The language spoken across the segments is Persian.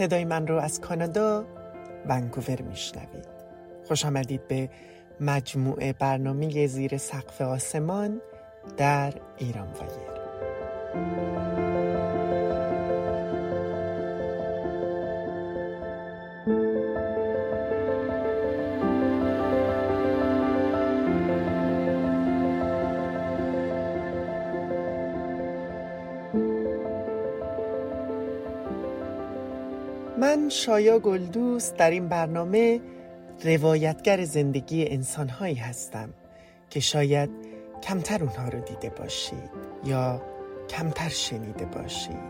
صدای من رو از کانادا ونکوور میشنوید. خوش آمدید به مجموعه برنامه زیر سقف آسمان در ایران وایر. من شایا گلدوست در این برنامه روایتگر زندگی انسانهایی هستم که شاید کمتر اونها رو دیده باشید یا کمتر شنیده باشید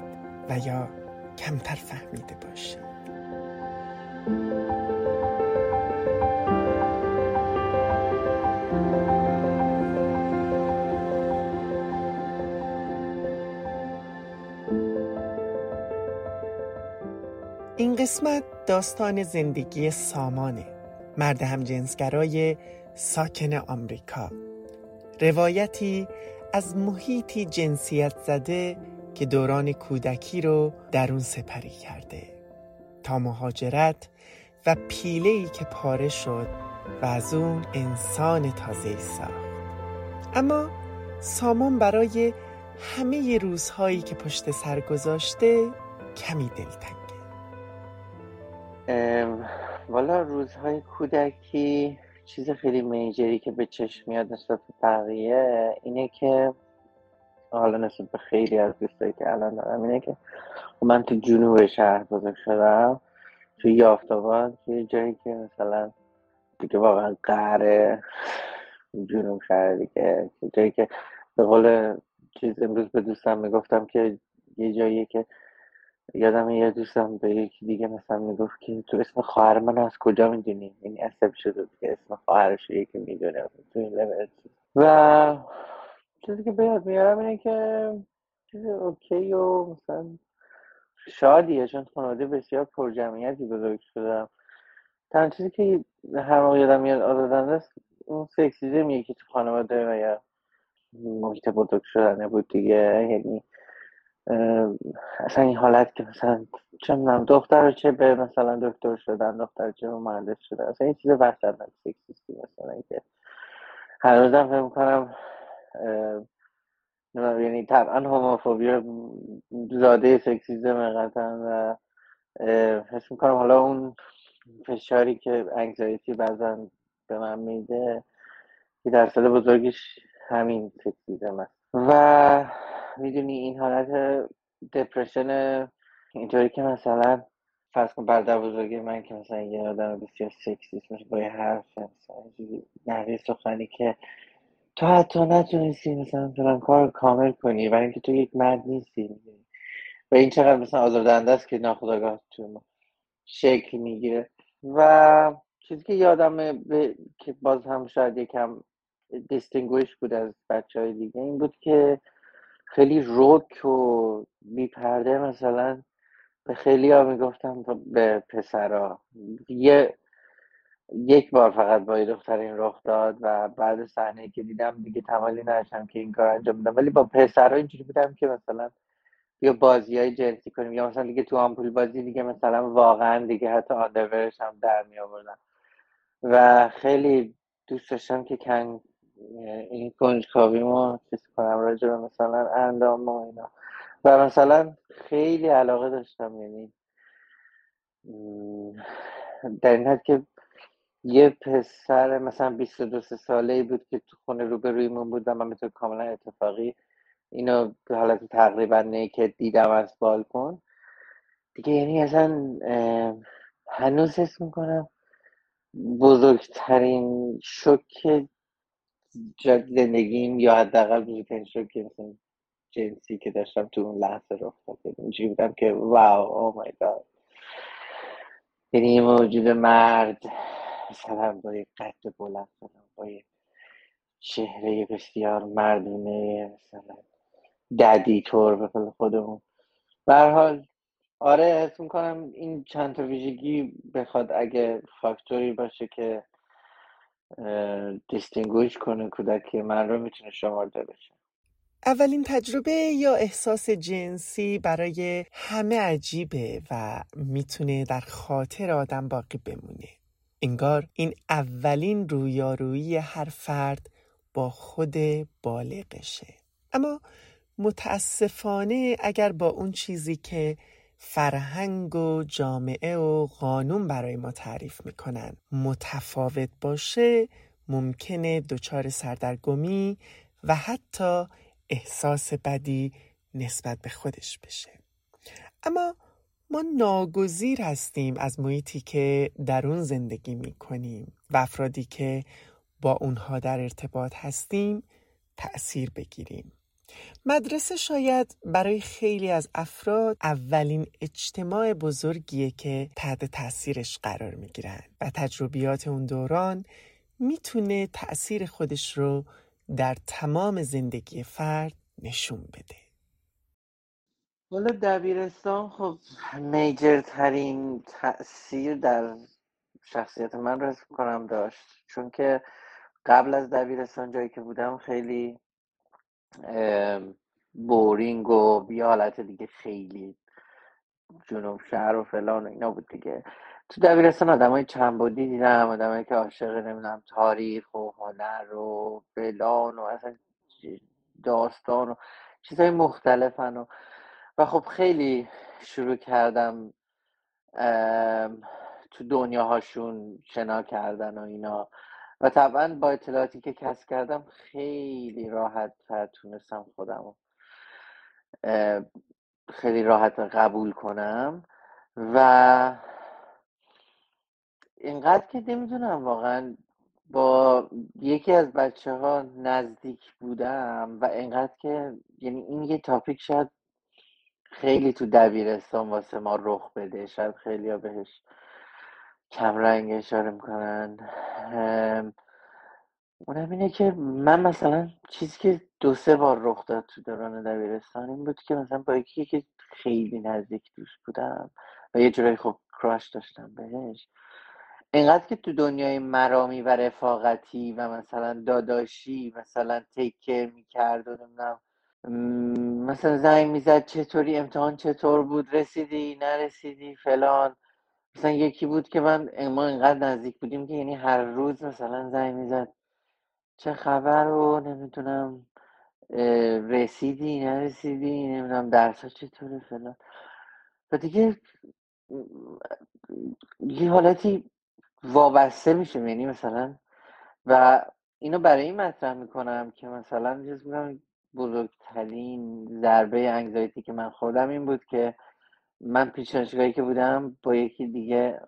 و یا کمتر فهمیده باشید. قسمت داستان زندگی سامانه. مرد همجنسگرای ساکن آمریکا. روایتی از محیطی جنسیت زده که دوران کودکی رو در اون سپری کرده. تا مهاجرت و پیلهی که پاره شد و از اون انسان تازه ساخت. اما سامان برای همه روزهایی که پشت سر گذاشته کمی دلتنگ. والا روزهای کودکی چیز خیلی میجری که به چشم میاد نسبت به بقیه اینه که حالا نسبت به خیلی از دوستایی که الان دارم اینه که خب من تو جنوب شهر بزرگ شدم تو یافتاباد توی جایی که مثلا دیگه واقعا قهره جنوب شهر دیگه جایی که به قول چیز امروز به دوستم می‌گفتم که یه جایی که یادم یه دوستم به یکی دیگه مثلا می‌گفت که تو اسم خواهر من از کجا می‌دونی؟ یعنی عصب شده که اسم خواهرش یکی می‌دونه تو این و چیزی که بیاد میارم اینه که چیز اوکی و مثلا شادیه چون خانواده بسیار پرجمعیتی بزرگ شدم. تنها چیزی که هر موقع یادم میاد آزادنده است اون سکسیزمیه که تو خانواده و یا محیط بزرگ شدنه بود دیگه. یعنی اصلا این حالت که مثلا چه می‌دونم دختر چه به مثلا دکتر شدن دختر چه مهندس شدن اصلا این چیز وحشتناک سکسیستی مثلا که هر روزم فکر می‌کنم یعنی طبعا هوموفوبیا زاده سکسیزم قطعا و حس می‌کنم حالا اون فشاری که انگزایتی بعضا به من میده که درصد بزرگیش همین سکسیزم است. و می‌دونی این حالت دپرشن اینطوری که مثلا فرض کن برادر بزرگی من که مثلا یه آدم بسیار سکسیست میشه با یه حرف نحوه سخنی که تو حتی نتونستی مثلا فلان کار کامل کنی برای اینکه تو یک مرد نیستی و این چقدر مثلا آزاردهنده است که ناخداگاه تو شکل می‌گیره. و چیزی که یادم که باز هم شاید یکم دیستینگویش بود از بچه های دیگه این بود که خیلی روک و بیپرده مثلا به خیلی ها می‌گفتم به پسرا. یه یک بار فقط با دختر این رخ داد و بعد صحنه که دیدم دیگه تمالی نداشتم که این کار انجام بدم. ولی با پسرها اینجوری بودم که مثلا یا بازی های جنسی کنیم یا مثلا دیگه تو آمپول بازی دیگه مثلا واقعا دیگه حتی آندرورش هم در می آوردم و خیلی دوست داشتم که کن این کنجکاوی ما چیز کنم راجع به مثلا اندام و اینا. و مثلا خیلی علاقه داشتم یعنی در این حد که یه پسر مثلا 22 ساله بود که تو خونه روبرویمون بود و من به کاملا اتفاقی اینو به حالت تقریبا نیکت دیدم از بالکن. دیگه یعنی اصلا هنوز حس می‌کنم بزرگترین شک زندگیم یا حداقل بزرگترین شوک مثلا جنسی که داشتم تو اون لحظه رخ داد اینجوری بودم که واو او مای گاد یعنی یه موجود مرد مثلا با یه قد بلند با یه چهره بسیار مردونه مثلا ددی طور به خودمون. به حال آره حس می‌کنم این چند تا ویژگی بخواد اگه فاکتوری باشه که دیستینگویش کنه کودکی من رو می‌تونه شمارده بشه. اولین تجربه یا احساس جنسی برای همه عجیبه و می‌تونه در خاطر آدم باقی بمونه. انگار این اولین رویارویی هر فرد با خود بالغشه. اما متاسفانه اگر با اون چیزی که فرهنگ و جامعه و قانون برای ما تعریف می‌کنن. متفاوت باشه ممکنه دچار سردرگمی و حتی احساس بدی نسبت به خودش بشه. اما ما ناگزیر هستیم از محیطی که در اون زندگی می کنیم و افرادی که با اونها در ارتباط هستیم تأثیر بگیریم. مدرسه شاید برای خیلی از افراد اولین اجتماع بزرگیه که تحت تاثیرش قرار می‌گیرن و تجربیات اون دوران می‌تونه تأثیر خودش رو در تمام زندگی فرد نشون بده. والا دبیرستان خب میجر ترین تاثیر در شخصیت من رو کنم داشت. چون که قبل از دبیرستان جایی که بودم خیلی بورینگ و یه حالت دیگه خیلی جنوب شهر و فلان و اینا بود دیگه. تو دبیرستان آدم های چند بودی دیدم آدم که عاشق نمی‌دونم تاریخ و هنر و فلان و اصلا داستان و چیزهای مختلفن و و خب خیلی شروع کردم تو دنیاهاشون شنا کردن و اینا. و طبعا با اطلاعاتی که کسب کردم خیلی راحت تونستم خودم خیلی راحت قبول کنم و اینقدر که نمی‌دونم واقعا با یکی از بچه ها نزدیک بودم و اینقدر که یعنی این یه تاپیک شاید خیلی تو دبیرستان واسه ما رخ بده شاید خیلی ها بهش کمرنگ اشاره می‌کنن. اونم اینه که من مثلا چیزی که دو سه بار رخ داد تو دوران دبیرستان این بود که مثلا با یکی که خیلی نزدیک دوست بودم و یه جورایی خب کراش داشتم بهش. اینقدر که تو دنیای مرامی و رفاقتی و مثلا داداشی مثلا تیکر می‌کرد و نمی‌دونم مثلا زنگ می‌زد چطوری امتحان چطور بود رسیدی نرسیدی فلان. مثلا یکی بود که من ما اینقدر نزدیک بودیم که یعنی هر روز مثلا زنگ می‌زد. چه خبر رو نمی‌تونم رسیدی نرسیدی نمی‌دونم درس ها چطوره فلان. و دیگه یه حالتی وابسته میشه یعنی مثلا و اینو برای این مطرح می‌کنم که مثلا چیز بزرگترین ضربه انگزایتی که من خوردم این بود که من پیش که بودم با یکی دیگه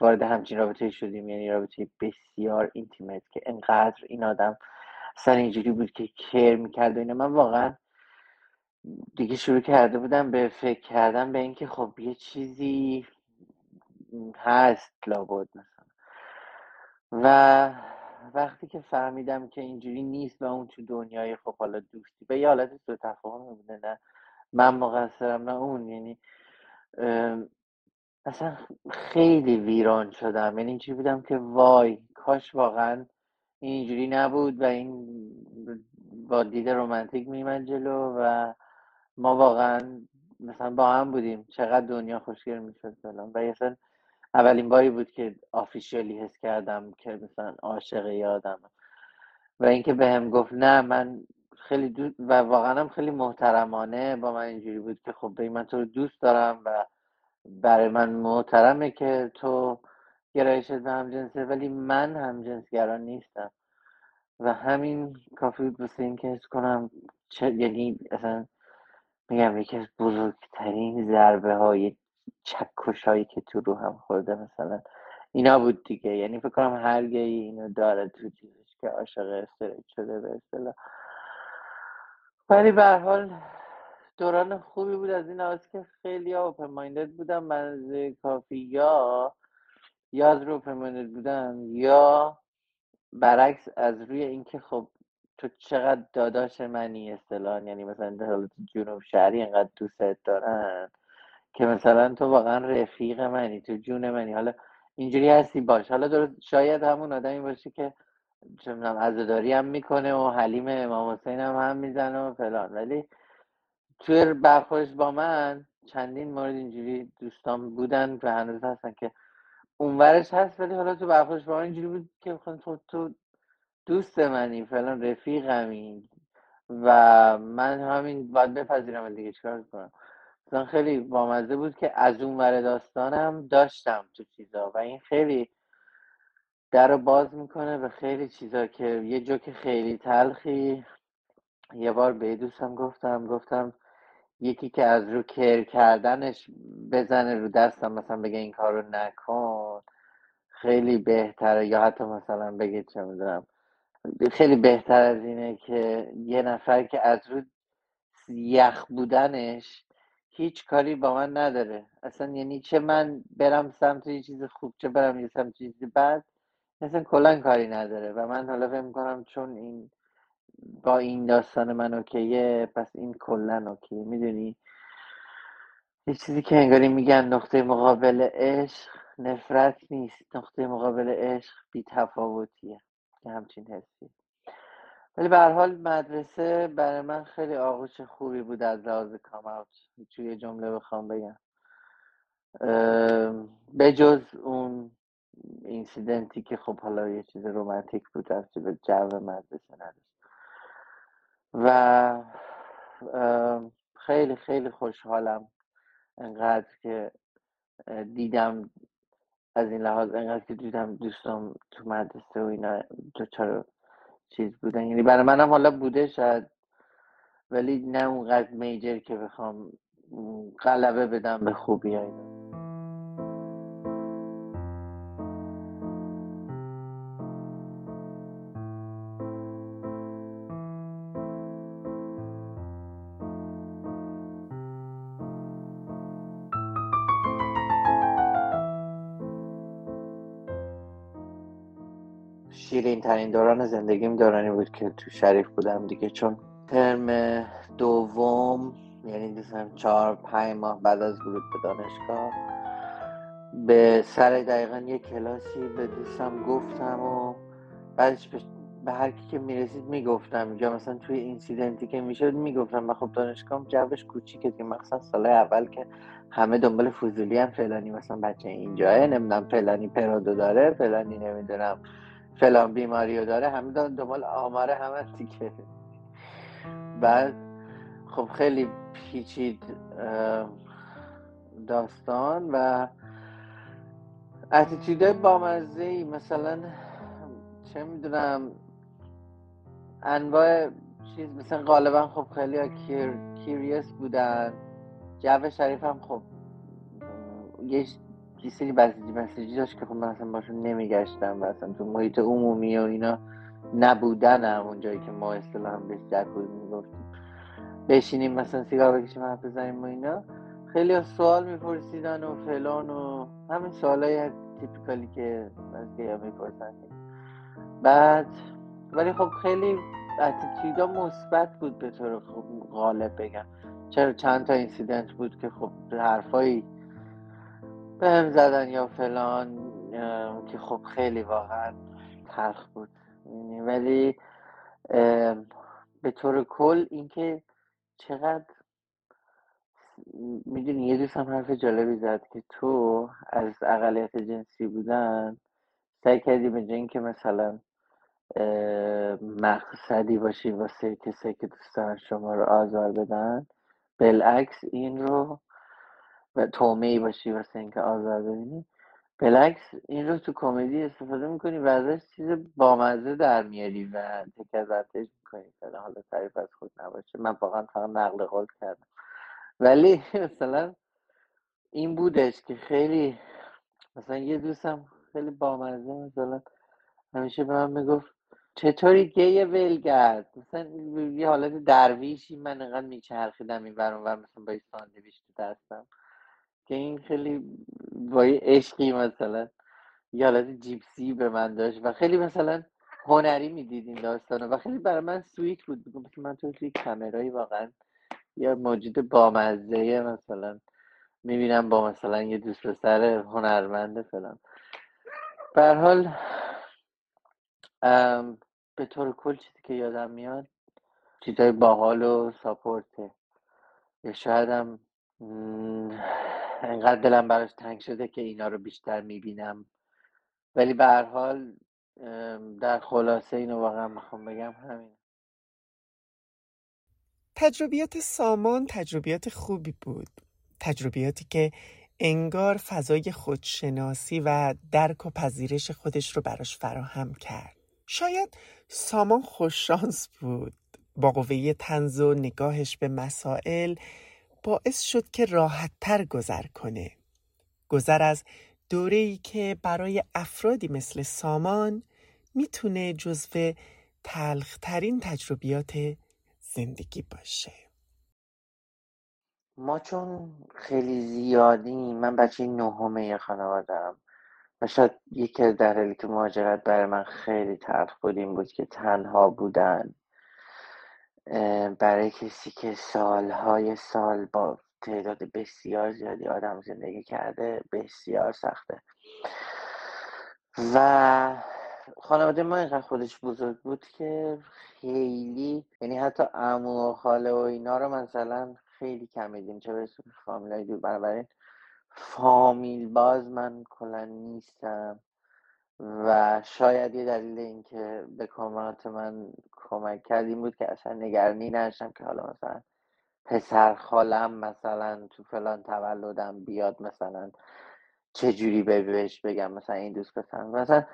وارد همچین رابطه شدیم. یعنی رابطه بسیار اینتیمت که انقدر این آدم سر اینجوری بود که کر می‌کرد و اینا. من واقعا دیگه شروع کرده بودم به فکر کردن به اینکه خب یه چیزی هست لابد مثلا. و وقتی که فهمیدم که اینجوری نیست و اون تو دنیای خب حالا دوستی به یه حالت دو تفاهم بوده نه؟ من مقصرم نه اون. یعنی اصلا خیلی ویران شدم. یعنی اینجوری بودم که وای کاش واقعا اینجوری نبود و این با دید رومنتیک میمد جلو و ما واقعا مثلا با هم بودیم. چقدر دنیا خوشگل می‌شد فلان. و اصلا اولین باری بود که آفیشیالی حس کردم که مثلا عاشق یادم و اینکه به هم گفت نه من خیلی دوست و واقعا هم خیلی محترمانه با من اینجوری بود که خب من تو رو دوست دارم و برای من محترمه که تو گرایشت به هم جنسه ولی من هم جنسگران نیستم. و همین کافی بود این که کنم چه یعنی اصلا میگم یکی از بزرگترین ضربه های چکش هایی که تو رو هم خورده مثلا. اینا بود دیگه. یعنی فکر کنم هر گیی اینو داره تو چیزش که عاشق استریت شده به اصطلاح. ولی به حال دوران خوبی بود از این لحاظ که خیلی اوپن مایندد بودم. از کافی یا یا از رو اوپن مایندد بودن یا برعکس از روی اینکه خب تو چقدر داداش منی اصطلاح یعنی مثلا حالت جنوب شهری اینقدر دوستت دارن که مثلا تو واقعا رفیق منی تو جون منی. حالا اینجوری هستی باش. حالا شاید همون آدمی باشی که چه می‌دونم عزاداری هم می‌کنه و حلیم امام حسین هم هم می‌زنه و فلان. ولی توی برخورش با من چندین مورد اینجوری دوستان بودن و هنوز هستن که اونورش هست ولی حالا تو برخورش با من اینجوری بود که تو, تو دوست منی فلان رفیقمی و من همین باید بپذیرم دیگه چیکار کنم. خیلی بامزه بود که از اون ور داستانم داشتم تو چیزا و این خیلی در رو باز می‌کنه به خیلی چیزا که یه جوک خیلی تلخی. یه بار به دوستم گفتم گفتم یکی که از رو کر کردنش بزنه رو دستم مثلا بگه این کارو نکن خیلی بهتره. یا حتی مثلا بگه چه می‌دونم خیلی بهتر از اینه که یه نفر که از رو یخ بودنش هیچ کاری با من نداره. اصلا یعنی چه من برم سمت یه چیز خوب چه برم یه سمت چیزی بد اصلا کلا کاری نداره و من حالا فکر کنم چون این با این داستان من اوکیه پس این کلا اوکیه. می‌دونی؟ یه چیزی که انگاری میگن نقطه مقابل عشق نفرت نیست. نقطه مقابل عشق بی تفاوتیه. که همچین حسی. ولی به حال مدرسه برای من خیلی آغوش خوبی بود از لحاظ کام اوت. توی جمله بخوام بگم. به جز اون اینسیدنتی که خب حالا یه چیز رومانتیک بود از به جو مدرسه نداشت. و خیلی خیلی خوشحالم انقدر که دیدم از این لحاظ انقدر که دیدم دوستان تو مدرسه و اینا دوچار چیز بودن. یعنی برای منم حالا بوده شاید ولی نه اونقدر میجر که بخوام غلبه بدم به خوبی اینا. شیرین ترین دوران زندگیم دورانی بود که تو شریف بودم دیگه. چون ترم دوم یعنی دوستم چهار پنج ماه بعد از ورود به دانشگاه به سر دقیقا یه کلاسی به دوستم گفتم و بعدش به هر کی که می‌رسید می‌گفتم. یا مثلا توی اینسیدنتی که می‌شد می‌گفتم و خب دانشگاه جوش کوچیکه که مثلا سال اول که همه دنبال فضولی هم فلانی مثلا بچه اینجاه نمی‌دونم فلانی پرادو داره فلانی نمی‌دونم فلان بیماری رو داره همه دنبال آمار همه دیگه. بعد خب خیلی پیچید داستان و اتیتیوده بامزه ای مثلا چه می‌دونم انواع چیز مثلا غالبا خب خیلی کیر، کیریس بودن. جو شریف هم خب یه یه سری بسیجی مسیجی داشت که خب من اصلا باشون نمیگشتم و اصلا تو محیط عمومی و اینا نبودنم اونجایی که ما هم بهش جکوز می‌گفتیم. بشینیم مثلا سیگار بکشیم حرف بزنیم و اینا. خیلی سوال میپرسیدن و فلان و همین سوال های تیپیکالی که از گیا می‌پرسن. بعد ولی خب خیلی اتیتیودا مثبت بود به طور خب غالب بگم. چرا چند تا اینسیدنت بود که خب حرفایی بهم زدن یا فلان که خب خیلی واقعا تلخ بود. ولی به طور کل اینکه چقدر می‌دونی یه دوست هم حرف جالبی زد که تو از اقلیت جنسی بودن سعی کردی به اینکه مثلا مقصدی باشی واسه کسی که دوستان شما رو آزار بدن بالعکس این رو و باشی واسه اینکه آزار ببینی بلکس این رو تو کمدی استفاده می‌کنی و ازش چیز بامزه در میاری و تک از می‌کنی. حالا تعریف از خود نباشه. من واقعا فقط نقل قول کردم. ولی مثلا این بودش که خیلی مثلا یه دوستم خیلی بامزه مثلا همیشه به من می‌گفت چطوری گیه ولگرد؟ مثلا یه حالت درویشی من انقدر میچرخیدم این ور مثلا با ساندویچ تو دستم. که این خیلی با عشقی مثلا. یه حالت جیپسی به من داشت و خیلی مثلا هنری می‌دید این داستانه و خیلی برای من سویت بود. مثل من تو توی کمرایی واقعا یا موجود بامزه مثلا می‌بینم با مثلا یه دوست پسر هنرمنده فلان. به حال به طور کل چیزی که یادم میاد چیزای باحال و ساپورته. یا شایدم انقدر دلم براش تنگ شده که اینا رو بیشتر می‌بینم. ولی به هر حال در خلاصه اینو واقعا می‌خوام بگم همین تجربیات سامان تجربیات خوبی بود. تجربیاتی که انگار فضای خودشناسی و درک و پذیرش خودش رو براش فراهم کرد. شاید سامان خوششانس بود. با قوه تنز و نگاهش به مسائل باعث شد که راحت تر گذر کنه. گذر از دوره‌ای که برای افرادی مثل سامان می‌تونه جزو تلخترین تجربیات زندگی باشه. ما چون خیلی زیادیم من بچه نهمه خانوادم و شاید یکی از دلایلی که مهاجرت برای من خیلی تلخ بود بود که تنها بودن. برای کسی که سالهای سال با تعداد بسیار زیادی آدم زندگی کرده بسیار سخته. و خانواده ما اینقدر خودش بزرگ بود که خیلی یعنی حتی امو و خاله و اینا رو مثلا خیلی کم میدیم. چه برسه فامیل های دور بنابراین؟ فامیل باز من کلا نیستم. و شاید یه دلیل اینکه به کامرات من کمک کرد این بود که اصلا نگرانی نشم که حالا مثلا پسر خالم مثلا تو فلان تولدم بیاد مثلا چجوری بهش بگم مثلا این دوست پسر مثلا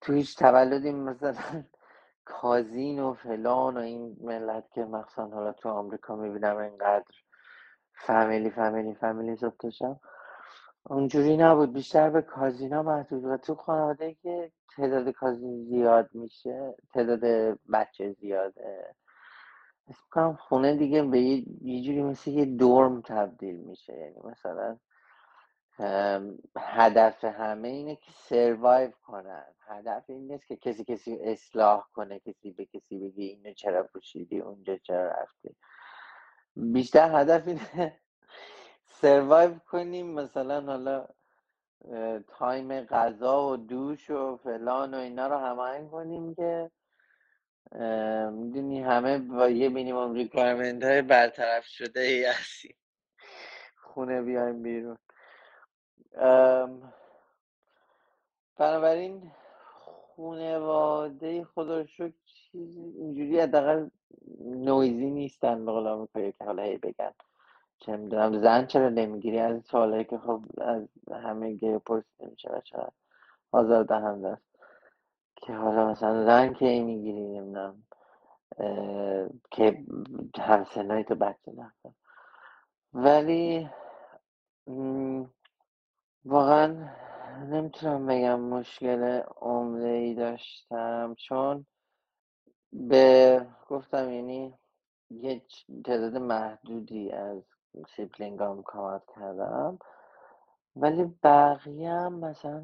تو هیچ تولدی مثلا کازین و فلان و این ملت که مخصوصا حالا تو آمریکا می‌بینم اینقدر فامیلی فامیلی فامیلی زبطشم اونجوری نبود. بیشتر به کازینا محدود و تو خانواده که تعداد کازین زیاد میشه تعداد بچه زیاده اسم کنم خونه دیگه به یه جوری مثل یه دورم تبدیل میشه. یعنی مثلا هدف همه اینه که survive کنن. هدف این نیست که کسی کسی اصلاح کنه کسی به کسی بگه اینو چرا پوشیدی اونجا چرا رفتی. بیشتر هدف اینه survive کنیم مثلا حالا time غذا و دوش و فلان و اینا رو هماهنگ کنیم که می‌دونی همه با یه minimum requirement های برطرف شده ای هستی خونه بیایم بیرون. بنابراین خونواده خدا شکر چیزی اینجوری حداقل نویزی نیستن به قول که حالا هی بگن. چه می‌دونم زن چرا نمی‌گیری؟ از سوالایی که خب از همه گیه پرسیده میشه چرا آزار دهنده است. که حالا مثلا زن که می‌گیری؟ نمی‌دونم. که همسنای تو بچه نکن ولی واقعا نمی‌تونم بگم مشکل عمده ای داشتم. چون به گفتم یعنی یه تعداد محدودی از سیبلینگام کار کردم. ولی بقیه هم مثلا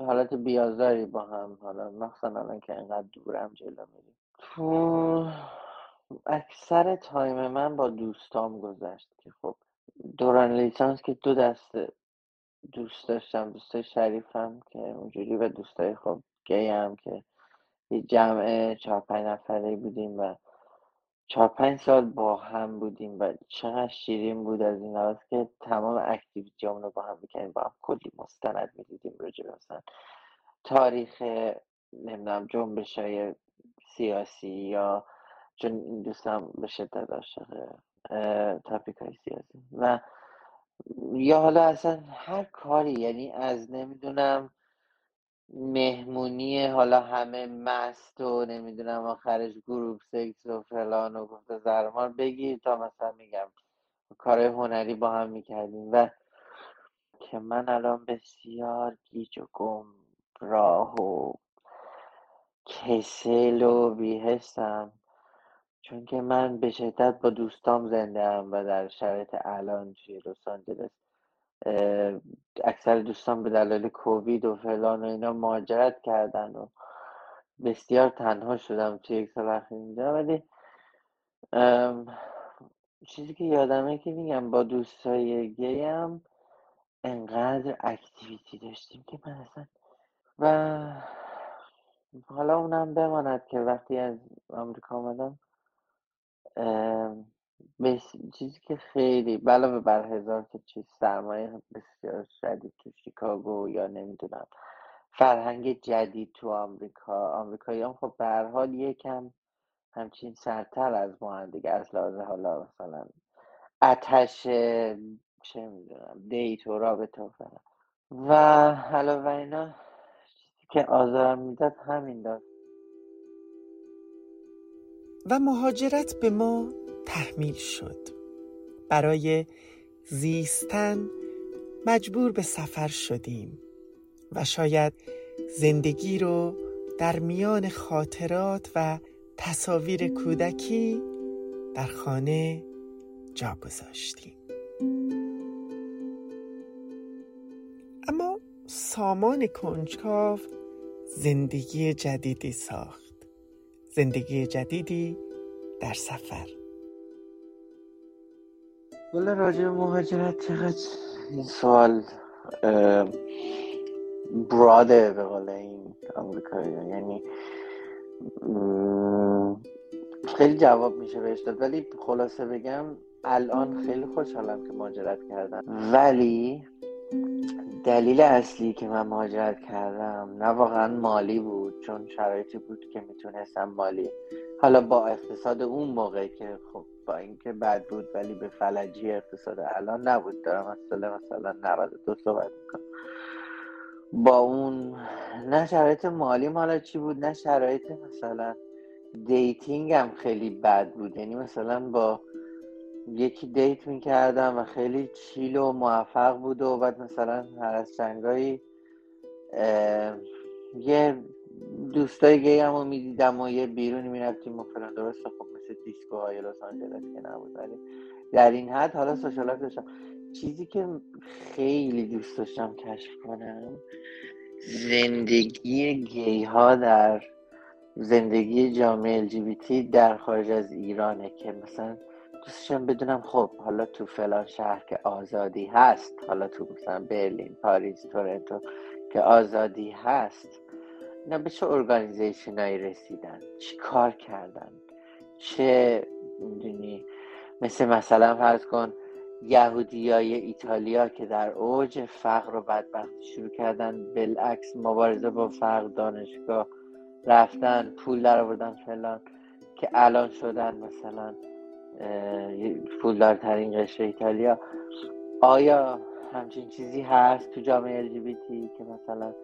حالت بیازاری با هم حالا مخصوصا الان که انقدر دورم جلو میریم. تو اکثر time من با دوستام گذشت که خب دوران لیسانس که دو دسته دوست داشتم دوستای شریفم که اونجوری و دوستای خب گی هم که یه جمع چهار پنج نفره بودیم و چهار پنج سال با هم بودیم و چقدر شیرین بود از این لحاظ که تمام activity رو با هم می‌کنیم با هم کلی مستند می‌دیدیم راجع مثلا تاریخ نمی‌دونم جنبش های سیاسی یا چون دوستم به شدت عاشق تاپیک های سیاسی و یا حالا اصلا هر کاری یعنی از نمی‌دونم مهمونی حالا همه مست و نمی‌دونم آخرش گروپ سکس و فلان و گفت زرمار. بگیر تا مثلا میگم. کارهای هنری با هم می‌کردیم و که من الان بسیار گیج و گم راه و کسل و بیهستم چون که من به شدت با دوستام زنده هم و در شرایط الان توی لس آنجلس اکثر دوستان به دلایل کووید و فلان و اینا مهاجرت کردن و بسیار تنها شدم توی یک سال اخیر اینجا. ولی چیزی که یادمه که میگم با دوستای گیم انقدر اکتیویتی داشتیم که من اصلا و حالا اونم بماند که وقتی از آمریکا آمدم به چیزی که خیلی علاوه بر هزار تا چیز سرمایه بسیار شدید تو شیکاگو یا نمی‌دونم فرهنگ جدید تو آمریکا. آمریکایی هم خب به هر حال یکم همچین سرتر از ما دیگه. از لحاظ حالا مثلا اتش چه می‌دونم دیت و رابطه و و علاوه اینا چیزی که آزارم می‌داد همین داشت و مهاجرت به ما تحمیل شد. برای زیستن مجبور به سفر شدیم و شاید زندگی رو در میان خاطرات و تصاویر کودکی در خانه جا گذاشتیم. اما سامان کنجکاو زندگی جدیدی ساخت. زندگی جدیدی در سفر. ولی راجع مهاجرت چقدر این سوال براده به قول این آمریکایی. یعنی خیلی جواب میشه بهش داد. ولی خلاصه بگم الان خیلی خوشحالم که مهاجرت کردم. ولی دلیل اصلی که من مهاجرت کردم نه واقعا مالی بود چون شرایطی بود که می‌تونستم مالی. حالا با اقتصاد اون موقع که خب با اینکه بد بود ولی به فلجی اقتصاد الان نبود. دارم از سال مثلا 92 صحبت می‌کنم. با اون نه شرایط مالی حالا چی بود؟ نه شرایط مثلا dating هم خیلی بد بود. یعنی مثلا با یکی date می‌کردم و خیلی chill و موفق بود و بعد مثلا هر از چنگایی یه دوستای گی هم می‌دیدم و یه بیرونی می‌رفتیم و فلان. درسته خب مثل دیسکو های لس آنجلس که نبود در این حد حالا socialize داشتم. چیزی که خیلی دوست داشتم کشف کنم زندگی گی ها در زندگی جامعه LGBT در خارج از ایرانه که مثلا دوستشم بدونم خب حالا تو فلان شهر که آزادی هست حالا تو مثلا برلین پاریس تورنتو که آزادی هست نه به چه ارگانیزیشن رسیدن؟ چی کار کردن؟ چه می‌دونی؟ مثل مثلا فرض کن یهودی های ایتالیا که در اوج فقر و بدبختی شروع کردن بالعکس مبارزه با فقر دانشگاه رفتن پول در آوردن فلان که الان شدن مثلا پولدارترین قشر ایتالیا. آیا همچین چیزی هست تو جامعه LGBT که مثلا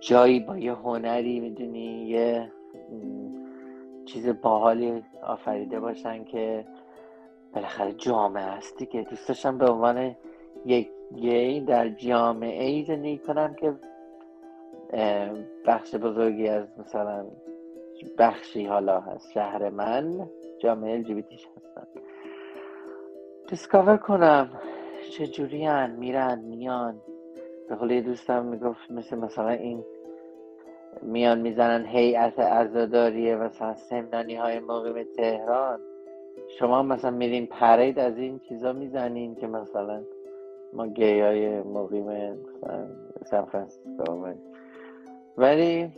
جایی با یه هنری می‌دونی یه چیز باحالی آفریده باشن که بالاخره جامعه هستی که دوست داشتم به عنوان یک گی در جامعه ای زندگی کنم که بخش بزرگی از مثلا بخشی حالا هست شهر من جامعه الژیبیتیش هستن. دیسکاور کنم چجوری هن میرن میان. به قول دوستم می‌گفت مثل مثلا این میان می‌زنن هیئت عزاداری مثلا سمنانی های مقیم تهران. شما مثلا میرین پرید از این چیزا می‌زنین که مثلا ما گی های مقیم سان ولی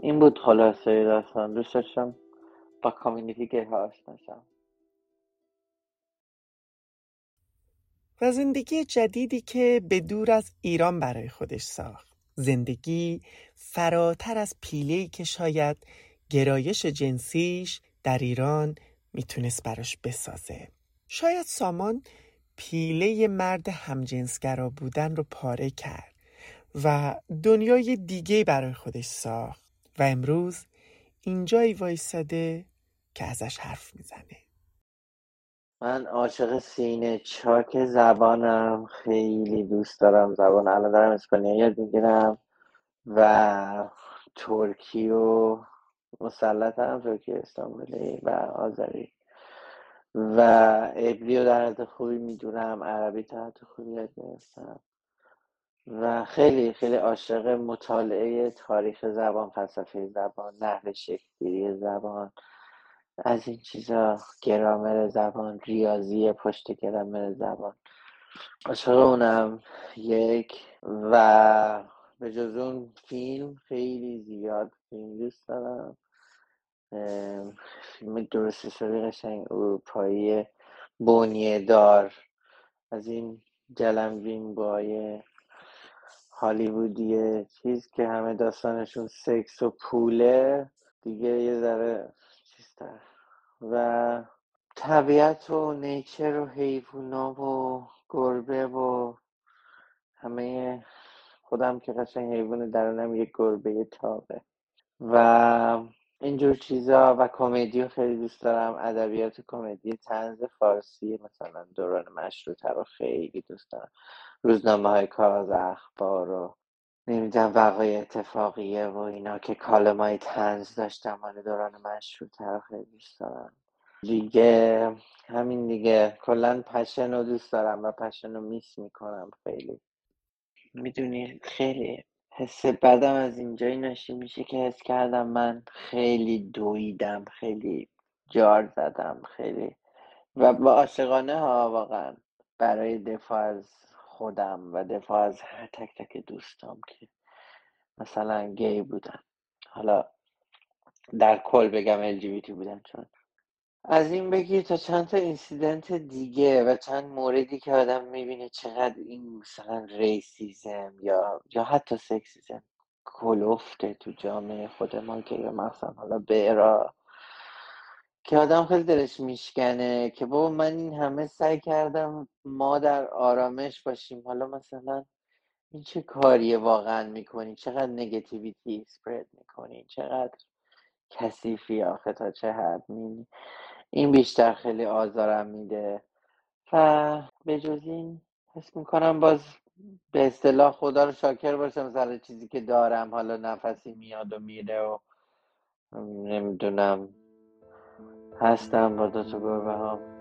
این بود خلاصه داستان. دوست داشتم با کامیونیتی گی ها آشنا و زندگی جدیدی که به دور از ایران برای خودش ساخت. زندگی فراتر از پیلهی که شاید گرایش جنسیش در ایران می‌تونست براش بسازه. شاید سامان پیله مرد همجنسگرا بودن رو پاره کرد و دنیای دیگه برای خودش ساخت و امروز اینجایی وایساده که ازش حرف می‌زنه. من عاشق سینه چاک زبانم خیلی دوست دارم زبان. الان دارم اسپانیایی یاد می‌گیرم و ترکی و مسلط هم ترکی استانبولی و آذری. و عبری و در حد خوبی می‌دونم عربی تا حد خوبی یاد گرفتم. و خیلی خیلی عاشق مطالعه تاریخ زبان فلسفه زبان نحو شکلگیری زبان. از این چیزا گرامر زبان ریاضی پشت گرامر زبان. عاشق اونم. یک. و به جز اون فیلم خیلی زیاد فیلم دوست دارم. فیلم درست حسابی قشنگ اروپایی بونیه دار. از این جلمبین بای هالیوودیه چیز که همه داستانشون سکس و پوله. دیگه یه ذره و طبیعت و نیچر و حیوونا و گربه و همه خودم که قشنگ حیوان درونم یک گربه تابه و اینجور چیزا و کمدی رو خیلی دوست دارم. ادبیات کمدی تنز فارسی مثلا دوران مشروطه رو خیلی دوست دارم. روزنامه های کاغذ اخبار و نمی‌دونم وقای اتفاقیه و اینا که کالمای تنز داشتم مال دوران مشروطه رو خیلی دوست دارم دیگه همین دیگه. کلا پشن رو دوست دارم و پشن رو میس می‌کنم خیلی. می‌دونی خیلی حس بدم از اینجایی ناشی میشه که حس کردم من خیلی دویدم خیلی جار زدم خیلی. و با عاشقانه ها واقعا. برای دفاع از خودم و دفاع از هر تک تک دوستام که مثلا گی بودن. حالا در کل بگم LGBT بودن چون از این بگیر تا چند تا اینسیدنت دیگه و چند موردی که آدم می‌بینه چقدر این مثلا ریسیزم یا یا حتی سکسیزم کلفته تو جامعه خود ما که مثلا حالا برا که آدم خیلی دلش میشکنه که بابا من این همه سعی کردم ما در آرامش باشیم. حالا مثلا این چه کاریه واقعا می‌کنی؟ چقدر نگتیویتی سپرد می‌کنی؟ چقدر کثیفی آخه تا چه حد این بیشتر خیلی آزارم میده. و به جز این حس می‌کنم باز به اصطلاح خدا رو شاکر باشم سر چیزی که دارم. حالا نفسی میاد و میره و نمی‌دونم هستم با دو تا گربه هم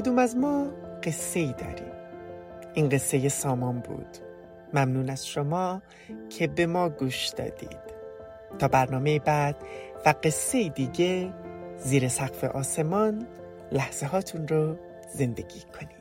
کدوم از ما قصه ای داریم؟ این قصه سامان بود. ممنون از شما که به ما گوش دادید. تا برنامه بعد و قصه دیگه زیر سقف آسمان لحظه هاتون رو زندگی کنید.